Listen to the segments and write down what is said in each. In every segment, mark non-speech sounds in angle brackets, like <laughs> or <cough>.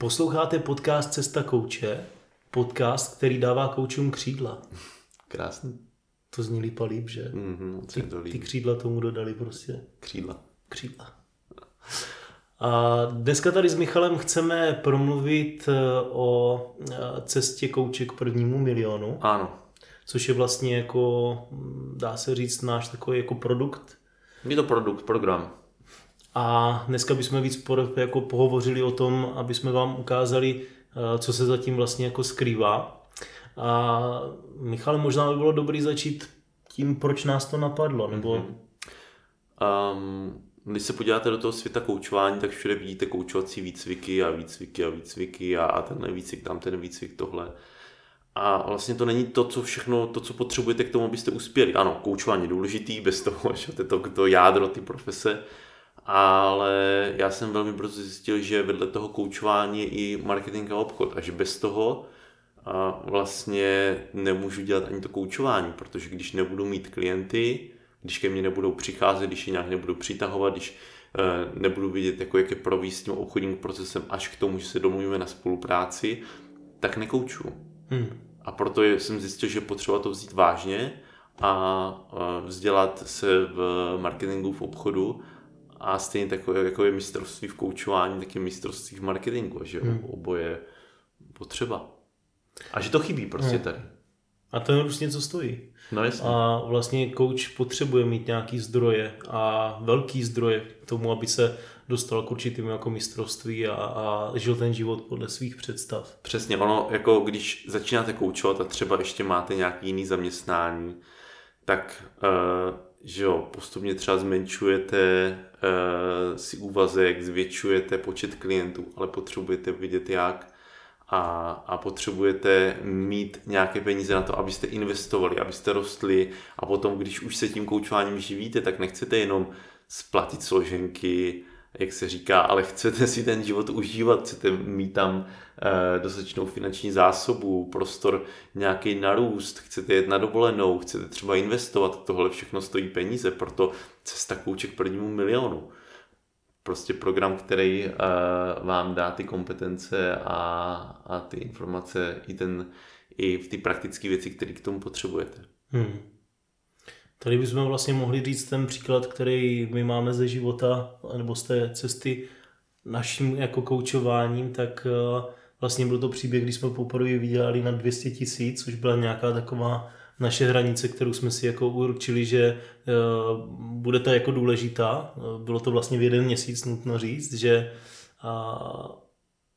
Posloucháte podcast Cesta kouče, podcast, který dává koučům křídla. Krásný. To zní lípa líp, že? Mm-hmm, ty, ty křídla tomu dodali prostě. Křídla. Křídla. A dneska tady s Michalem chceme promluvit eh, o eh, cestě kouče k prvnímu milionu. Ano. Což je vlastně jako, hm, dá se říct, náš takový jako produkt. Je to produkt, program. A dneska bychom víc jako pohovořili o tom, aby jsme vám ukázali, eh, co se zatím vlastně jako skrývá. A Michale, možná by bylo dobré začít tím, proč nás to napadlo, nebo... Um, když se podíváte do toho světa koučování, tak všude vidíte koučovací výcviky a výcviky a výcviky a, a tenhle výcvik, tam ten výcvik, tohle. A vlastně to není to, co všechno, to, co potřebujete k tomu, abyste uspěli. Ano, koučování je důležitý, bez toho, <laughs> že to, to, to jádro, ty profese, ale já jsem velmi brzo zjistil, že vedle toho koučování je i marketing a obchod a že bez toho a vlastně nemůžu dělat ani to koučování, protože když nebudu mít klienty, když ke mně nebudou přicházet, když je nějak nebudu přitahovat, když e, nebudu vidět, jako jak je províst s tím obchodním procesem až k tomu, že se domluvíme na spolupráci, tak nekouču. Hmm. A proto jsem zjistil, že potřeba to vzít vážně a vzdělat se v marketingu, v obchodu a stejně takové, jako je mistrovství v koučování, tak je mistrovství v marketingu, že hmm. oboje potřeba. A že to chybí prostě hmm. tady. A to už něco stojí. No jasně. A vlastně coach potřebuje mít nějaký zdroje a velký zdroje k tomu, aby se dostal k určitým jako mistrovství a, a žil ten život podle svých představ. Přesně, ono jako když začínáte koučovat a třeba ještě máte nějaký jiný zaměstnání, tak uh, že jo, postupně třeba zmenšujete uh, si úvazek, zvětšujete počet klientů, ale potřebujete vidět jak. A, a potřebujete mít nějaké peníze na to, abyste investovali, abyste rostli. A potom, když už se tím koučováním živíte, tak nechcete jenom splatit složenky, jak se říká, ale chcete si ten život užívat, chcete mít tam e, dostatečnou finanční zásobu, prostor nějaký narůst, chcete jet na dovolenou, chcete třeba investovat, tohle všechno stojí peníze, proto cesta kouče k prvnímu milionu. Prostě program, který e, vám dá ty kompetence a, a ty informace i, ten, i v ty praktické věci, které k tomu potřebujete. Hmm. Tady bychom vlastně mohli říct ten příklad, který my máme ze života nebo z té cesty naším jako koučováním, tak eh, vlastně byl to příběh, když jsme poprvé vydělali na 200 tisíc, což byla nějaká taková naše hranice, kterou jsme si jako určili, že eh, bude to jako důležitá. Bylo to vlastně v jeden měsíc, nutno říct, že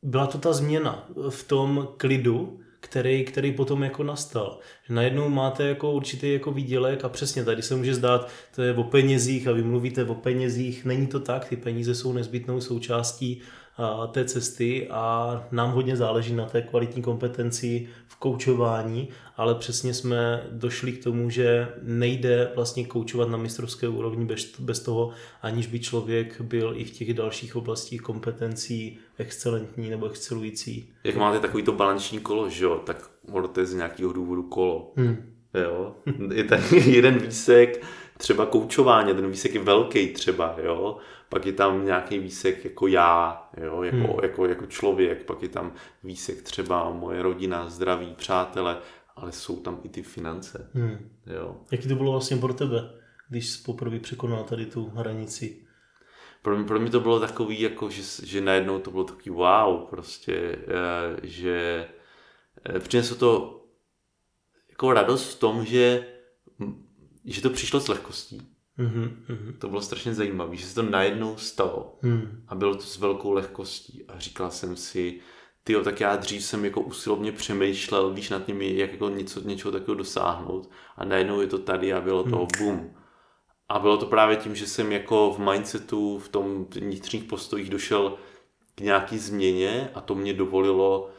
byla to ta změna v tom klidu, který, který potom jako nastal. Že najednou máte jako určitý jako výdělek a přesně tady se může zdát, to je o penězích a vy mluvíte o penězích. Není to tak, ty peníze jsou nezbytnou součástí té cesty a nám hodně záleží na té kvalitní kompetenci v koučování, ale přesně jsme došli k tomu, že nejde vlastně koučovat na mistrovské úrovni bez, bez toho, aniž by člověk byl i v těch dalších oblastích kompetencí excelentní nebo excelující. Jak máte takový to balanční kolo, že jo, tak to je z nějakého důvodu kolo. Hmm. Jo, je ten <laughs> jeden výsek, třeba koučování, ten výsek je velký třeba, jo, pak je tam nějaký výsek jako já, jo, jako, hmm. jako, jako člověk, pak je tam výsek třeba moje rodina, zdraví, přátele, ale jsou tam i ty finance. Hmm. Jo. Jaký to bylo vlastně pro tebe, když jsi poprvé překonal tady tu hranici? Pro mě, pro mě to bylo takový, jako, že, že najednou to bylo takový wow, prostě, eh, že eh, přineslo to jako radost v tom, že, že to přišlo s lehkostí. Mm-hmm. To bylo strašně zajímavé, že se to najednou stalo mm. a bylo to s velkou lehkostí a říkal jsem si, ty tak já dřív jsem jako usilovně přemýšlel, víš, nad tím, jak jako něco, něčeho takového dosáhnout a najednou je to tady a bylo to mm. boom. A bylo to právě tím, že jsem jako v mindsetu, v tom vnitřních postojích došel k nějaký změně a to mě dovolilo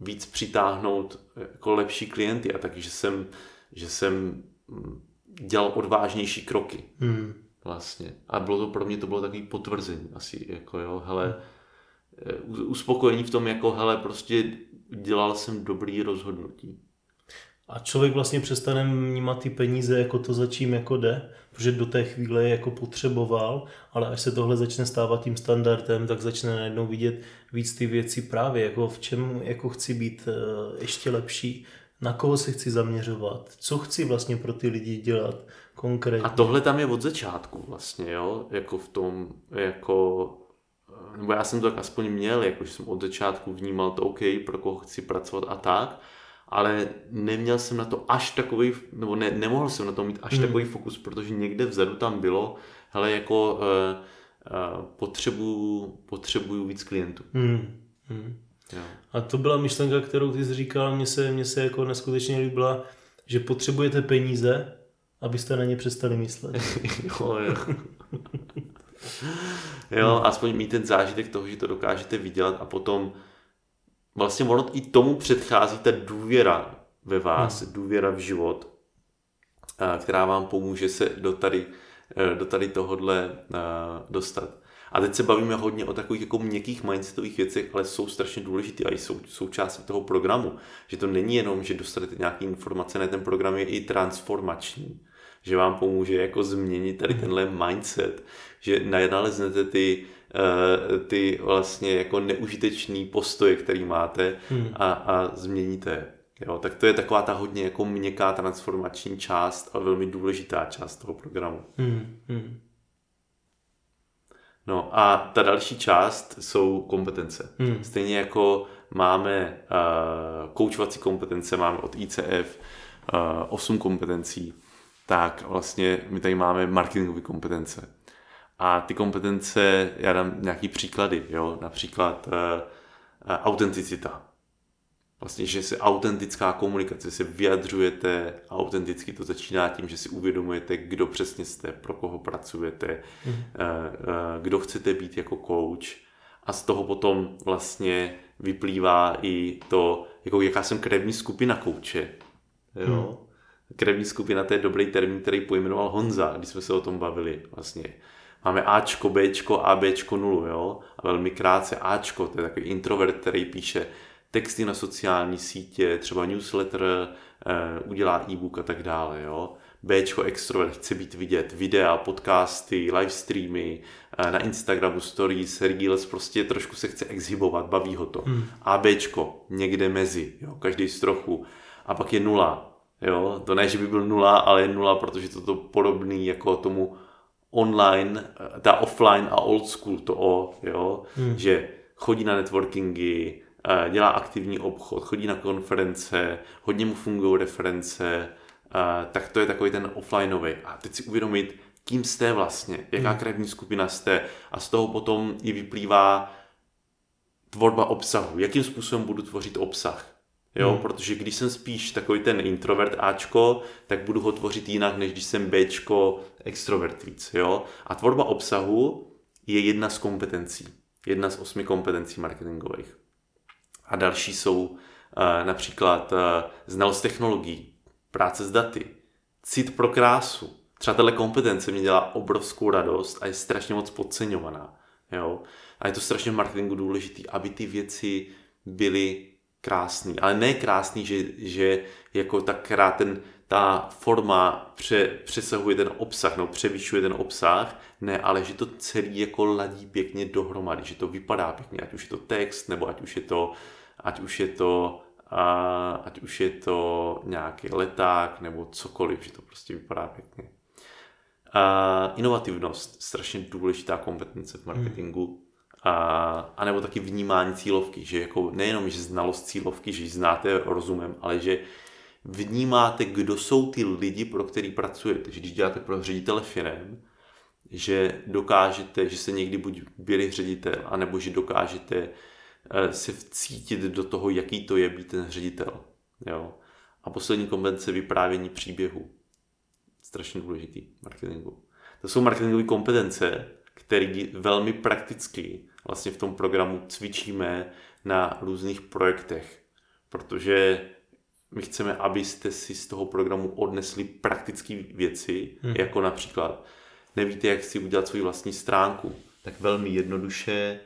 víc přitáhnout jako lepší klienty a takže jsem, že jsem dělal odvážnější kroky. Hmm. Vlastně. A bylo to pro mě to bylo takový potvrzení asi, jako jo, hele, uspokojení v tom, jako hele, prostě dělal jsem dobrý rozhodnutí. a člověk vlastně přestane vnímat ty peníze jako to, za čím jako jde, protože do té chvíle je jako potřeboval, ale až se tohle začne stávat tím standardem, tak začne najednou vidět víc ty věci právě, jako v čem jako chci být eh, ještě lepší, na koho se chci zaměřovat, co chci vlastně pro ty lidi dělat konkrétně. A tohle tam je od začátku vlastně, jo, jako v tom, jako nebo já jsem to tak aspoň měl, jakože jsem od začátku vnímal to OK, pro koho chci pracovat a tak, ale neměl jsem na to až takový, nebo ne, nemohl jsem na to mít až hmm. takový fokus, protože někde vzadu tam bylo, hele, jako uh, uh, potřebuju, potřebuju víc klientů. Hmm. Hmm. Jo. A to byla myšlenka, kterou ty jsi říkal, mně se, mně se jako neskutečně líbila, že potřebujete peníze, abyste na ně přestali myslet. <laughs> jo, jo. jo, aspoň mít ten zážitek toho, že to dokážete vydělat a potom vlastně ono i tomu předchází ta důvěra ve vás, hmm. důvěra v život, která vám pomůže se do tady, e, do tady tohodle dostat. A teď se bavíme hodně o takových jako měkkých mindsetových věcech, ale jsou strašně důležité a jsou součástí toho programu. Že to není jenom, že dostanete nějaké informace, ne, ten program je i transformační. Že vám pomůže jako změnit tady hmm. tenhle mindset, že naleznete ty Eh, ty vlastně jako neužitečný postoje, který máte hmm. a, a změníte. Jo, tak to je taková ta hodně jako měkká transformační část a velmi důležitá část toho programu. Hmm. Hmm. No a ta další část jsou kompetence. Hmm. Stejně jako máme uh, koučovací kompetence, máme od ICF uh, 8 kompetencí, tak vlastně my tady máme marketingové kompetence. A ty kompetence, já dám nějaký příklady, jo? například uh, uh, autenticita. Vlastně, že se autentická komunikace, se vyjadřujete autenticky, to začíná tím, že si uvědomujete, kdo přesně jste, pro koho pracujete, mm. uh, uh, kdo chcete být jako coach a z toho potom vlastně vyplývá i to, jako jaká jsem krevní skupina kouče. Jo? Mm. Krevní skupina, to je dobrý termín, který pojmenoval Honza, když jsme se o tom bavili. Vlastně Máme Ačko, Bčko a Bčko nulu, jo? A velmi krátce Ačko, to je takový introvert, který píše texty na sociální sítě, třeba newsletter, eh, udělá e-book a tak dále, jo? Bčko extrovert, chce být vidět, videa, podcasty, live streamy, eh, na Instagramu stories, reels, prostě trošku se chce exhibovat, baví ho to. Hmm. A Bčko, někde mezi, jo? každý z trochu. A pak je nula, jo? To ne, že by byl nula, ale je nula, protože to to podobný jako tomu online, ta offline a old school to o, jo, hmm. že chodí na networkingy, eh, dělá aktivní obchod, chodí na konference, hodně mu fungují reference, eh, tak to je takový ten offlineový. A teď si uvědomit, kým jste vlastně, jaká hmm. krevní skupina jste a z toho potom i vyplývá tvorba obsahu, jakým způsobem budu tvořit obsah. Jo, hmm. protože když jsem spíš takový ten introvert Ačko, tak budu ho tvořit jinak, než když jsem Bčko extrovert víc, jo. A tvorba obsahu je jedna z kompetencí. Jedna z osmi kompetencí marketingových. A další jsou uh, například uh, znalost technologií, práce s daty, cit pro krásu. Třeba tato kompetence mě dělá obrovskou radost a je strašně moc podceňovaná. Jo? A je to strašně v marketingu důležité, aby ty věci byly krásný, ale ne krásný, že, že jako ta, krá, ten, ta forma pře, přesahuje ten obsah, no převyšuje ten obsah, ne, ale že to celý jako ladí pěkně dohromady, že to vypadá pěkně, ať už je to text, nebo ať už je to, ať už je to, a, ať už je to nějaký leták, nebo cokoliv, že to prostě vypadá pěkně. A inovativnost, strašně důležitá kompetence v marketingu. Hmm a, a nebo taky vnímání cílovky, že jako nejenom, že znalost cílovky, že ji znáte rozumem, ale že vnímáte, kdo jsou ty lidi, pro který pracujete. Že když děláte pro ředitele firm, že dokážete, že se někdy buď byli ředitel, anebo že dokážete eh, se vcítit do toho, jaký to je být ten ředitel. Jo? A poslední kompetence vyprávění příběhu. Strašně důležitý marketingu. To jsou marketingové kompetence, které velmi prakticky vlastně v tom programu cvičíme na různých projektech, protože my chceme, abyste si z toho programu odnesli praktické věci, hmm. jako například nevíte, jak si udělat svou vlastní stránku, tak velmi jednoduše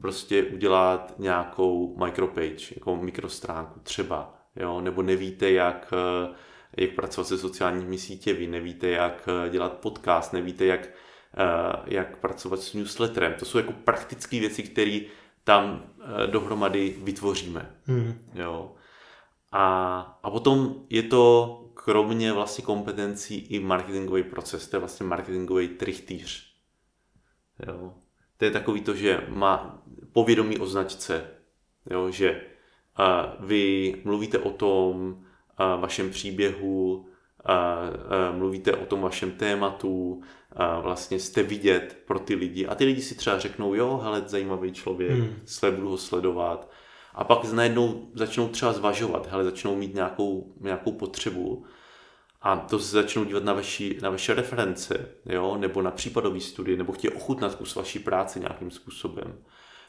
prostě udělat nějakou micropage, jako mikrostránku třeba, jo, nebo nevíte, jak, eh, jak pracovat se sociálními sítěmi, nevíte, jak eh, dělat podcast, nevíte, jak, eh, jak pracovat s newsletterem. To jsou jako praktické věci, které tam dohromady vytvoříme. Hmm. Jo. A, a potom je to kromě vlastně kompetencí i marketingový proces, to je vlastně marketingový trichtýř. Jo. To je takový to, že má povědomí o značce, jo, že uh, vy mluvíte o tom uh, vašem příběhu, uh, uh, mluvíte o tom vašem tématu, uh, vlastně jste vidět pro ty lidi a ty lidi si třeba řeknou, jo, hele, zajímavý člověk, hmm. budu ho sledovat a pak najednou začnou třeba zvažovat, hele, začnou mít nějakou, nějakou potřebu a to se začnou dívat na, vaši, na vaše reference, jo, nebo na případové studie, nebo chtějí ochutnat kus vaší práce nějakým způsobem.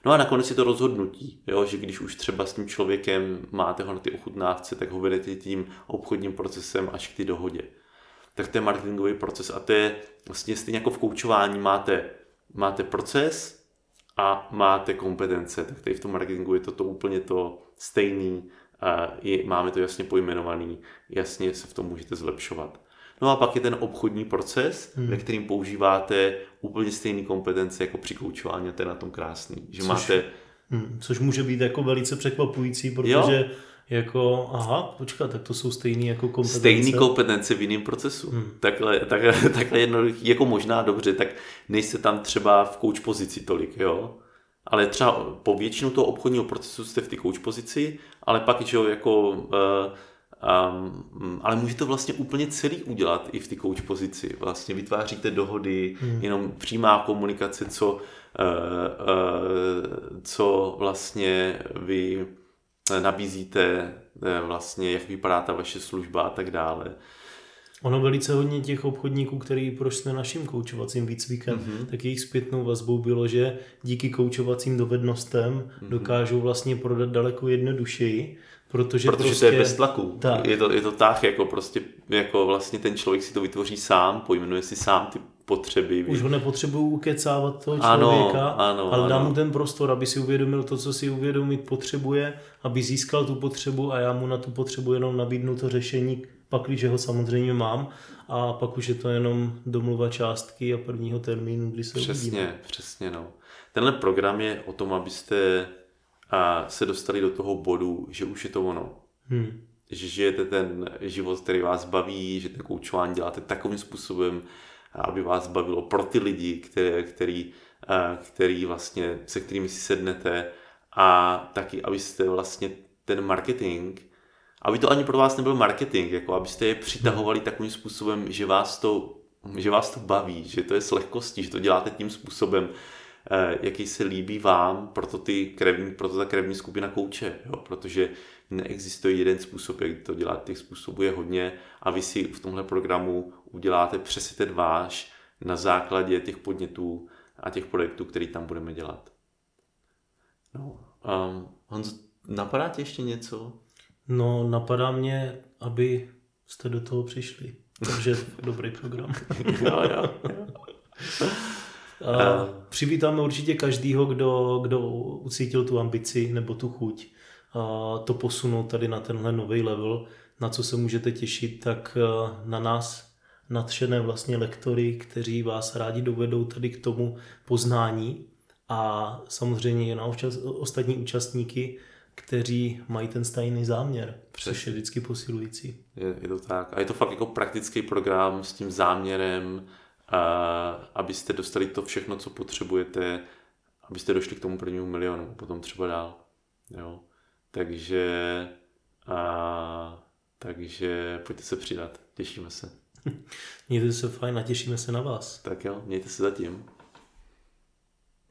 No a nakonec je to rozhodnutí, jo, že když už třeba s tím člověkem máte ho na ty ochutnávce, tak ho vedete tím obchodním procesem až k ty dohodě. Tak to je marketingový proces a to je vlastně stejně jako v koučování máte, máte proces a máte kompetence, tak tady v tom marketingu je to, to úplně to stejný, a je, máme to jasně pojmenovaný, jasně se v tom můžete zlepšovat. No a pak je ten obchodní proces, hmm. ve kterým používáte úplně stejné kompetence jako při koučování a to je na tom krásný. Že což, máte... hmm, což může být jako velice překvapující, protože jo. jako, aha, počkat, tak to jsou stejné jako kompetence. Stejné kompetence v jiném procesu. Hmm. Takhle, takhle, <laughs> takhle jednoduchý, jako možná dobře, tak nejste tam třeba v kouč pozici tolik, jo ale třeba po většinu toho obchodního procesu jste v té coach pozici, ale pak, že jako, uh, um, ale můžete vlastně úplně celý udělat i v té coach pozici. Vlastně vytváříte dohody, hmm. jenom přímá komunikace, co, uh, uh, co vlastně vy nabízíte, vlastně jak vypadá ta vaše služba a tak dále. Ono velice hodně těch obchodníků, který prošli naším koučovacím výcvikem, mm-hmm. tak jejich zpětnou vazbou bylo, že díky koučovacím dovednostem mm-hmm. dokážou vlastně prodat daleko jednodušeji, protože, protože prostě, to je prostě- bez tlaku. Tak. Je to, je to tak, jako prostě, jako vlastně ten člověk si to vytvoří sám, pojmenuje si sám ty potřeby. Už ho nepotřebuju ukecávat toho člověka, ano, ano, ale dám mu ten prostor, aby si uvědomil to, co si uvědomit potřebuje, aby získal tu potřebu a já mu na tu potřebu jenom nabídnu to řešení, pak, když ho samozřejmě mám a pak už je to jenom domluva částky a prvního termínu, kdy se Přesně, uvidíme. přesně no. Tenhle program je o tom, abyste a se dostali do toho bodu, že už je to ono. Hmm. Že žijete ten život, který vás baví, že ten koučování děláte takovým způsobem, aby vás bavilo pro ty lidi, které, který, který vlastně, se kterými si sednete a taky, abyste vlastně ten marketing aby to ani pro vás nebyl marketing, jako abyste je přitahovali takovým způsobem, že vás to, že vás to baví, že to je s lehkostí, že to děláte tím způsobem, eh, jaký se líbí vám, proto, ty krevní, proto ta krevní skupina kouče, jo? protože neexistuje jeden způsob, jak to dělat, těch způsobů je hodně a vy si v tomhle programu uděláte přesně ten váš na základě těch podnětů a těch projektů, který tam budeme dělat. No, um, Honzo, napadá tě ještě něco? No, napadá mě, aby jste do toho přišli. Takže dobrý program. <laughs> jo, jo, jo. A přivítáme určitě každýho, kdo, kdo ucítil tu ambici nebo tu chuť a to posunout tady na tenhle nový level, na co se můžete těšit, tak na nás nadšené vlastně lektory, kteří vás rádi dovedou tady k tomu poznání a samozřejmě na ostatní účastníky, kteří mají ten stejný záměr, Přesně. což je vždycky posilující. Je, je to tak. A je to fakt jako praktický program s tím záměrem, a, abyste dostali to všechno, co potřebujete, abyste došli k tomu prvnímu milionu, potom třeba dál. Jo. Takže, a, takže pojďte se přidat. Těšíme se. <laughs> Mějte se fajn a těšíme se na vás. Tak jo, mějte se zatím.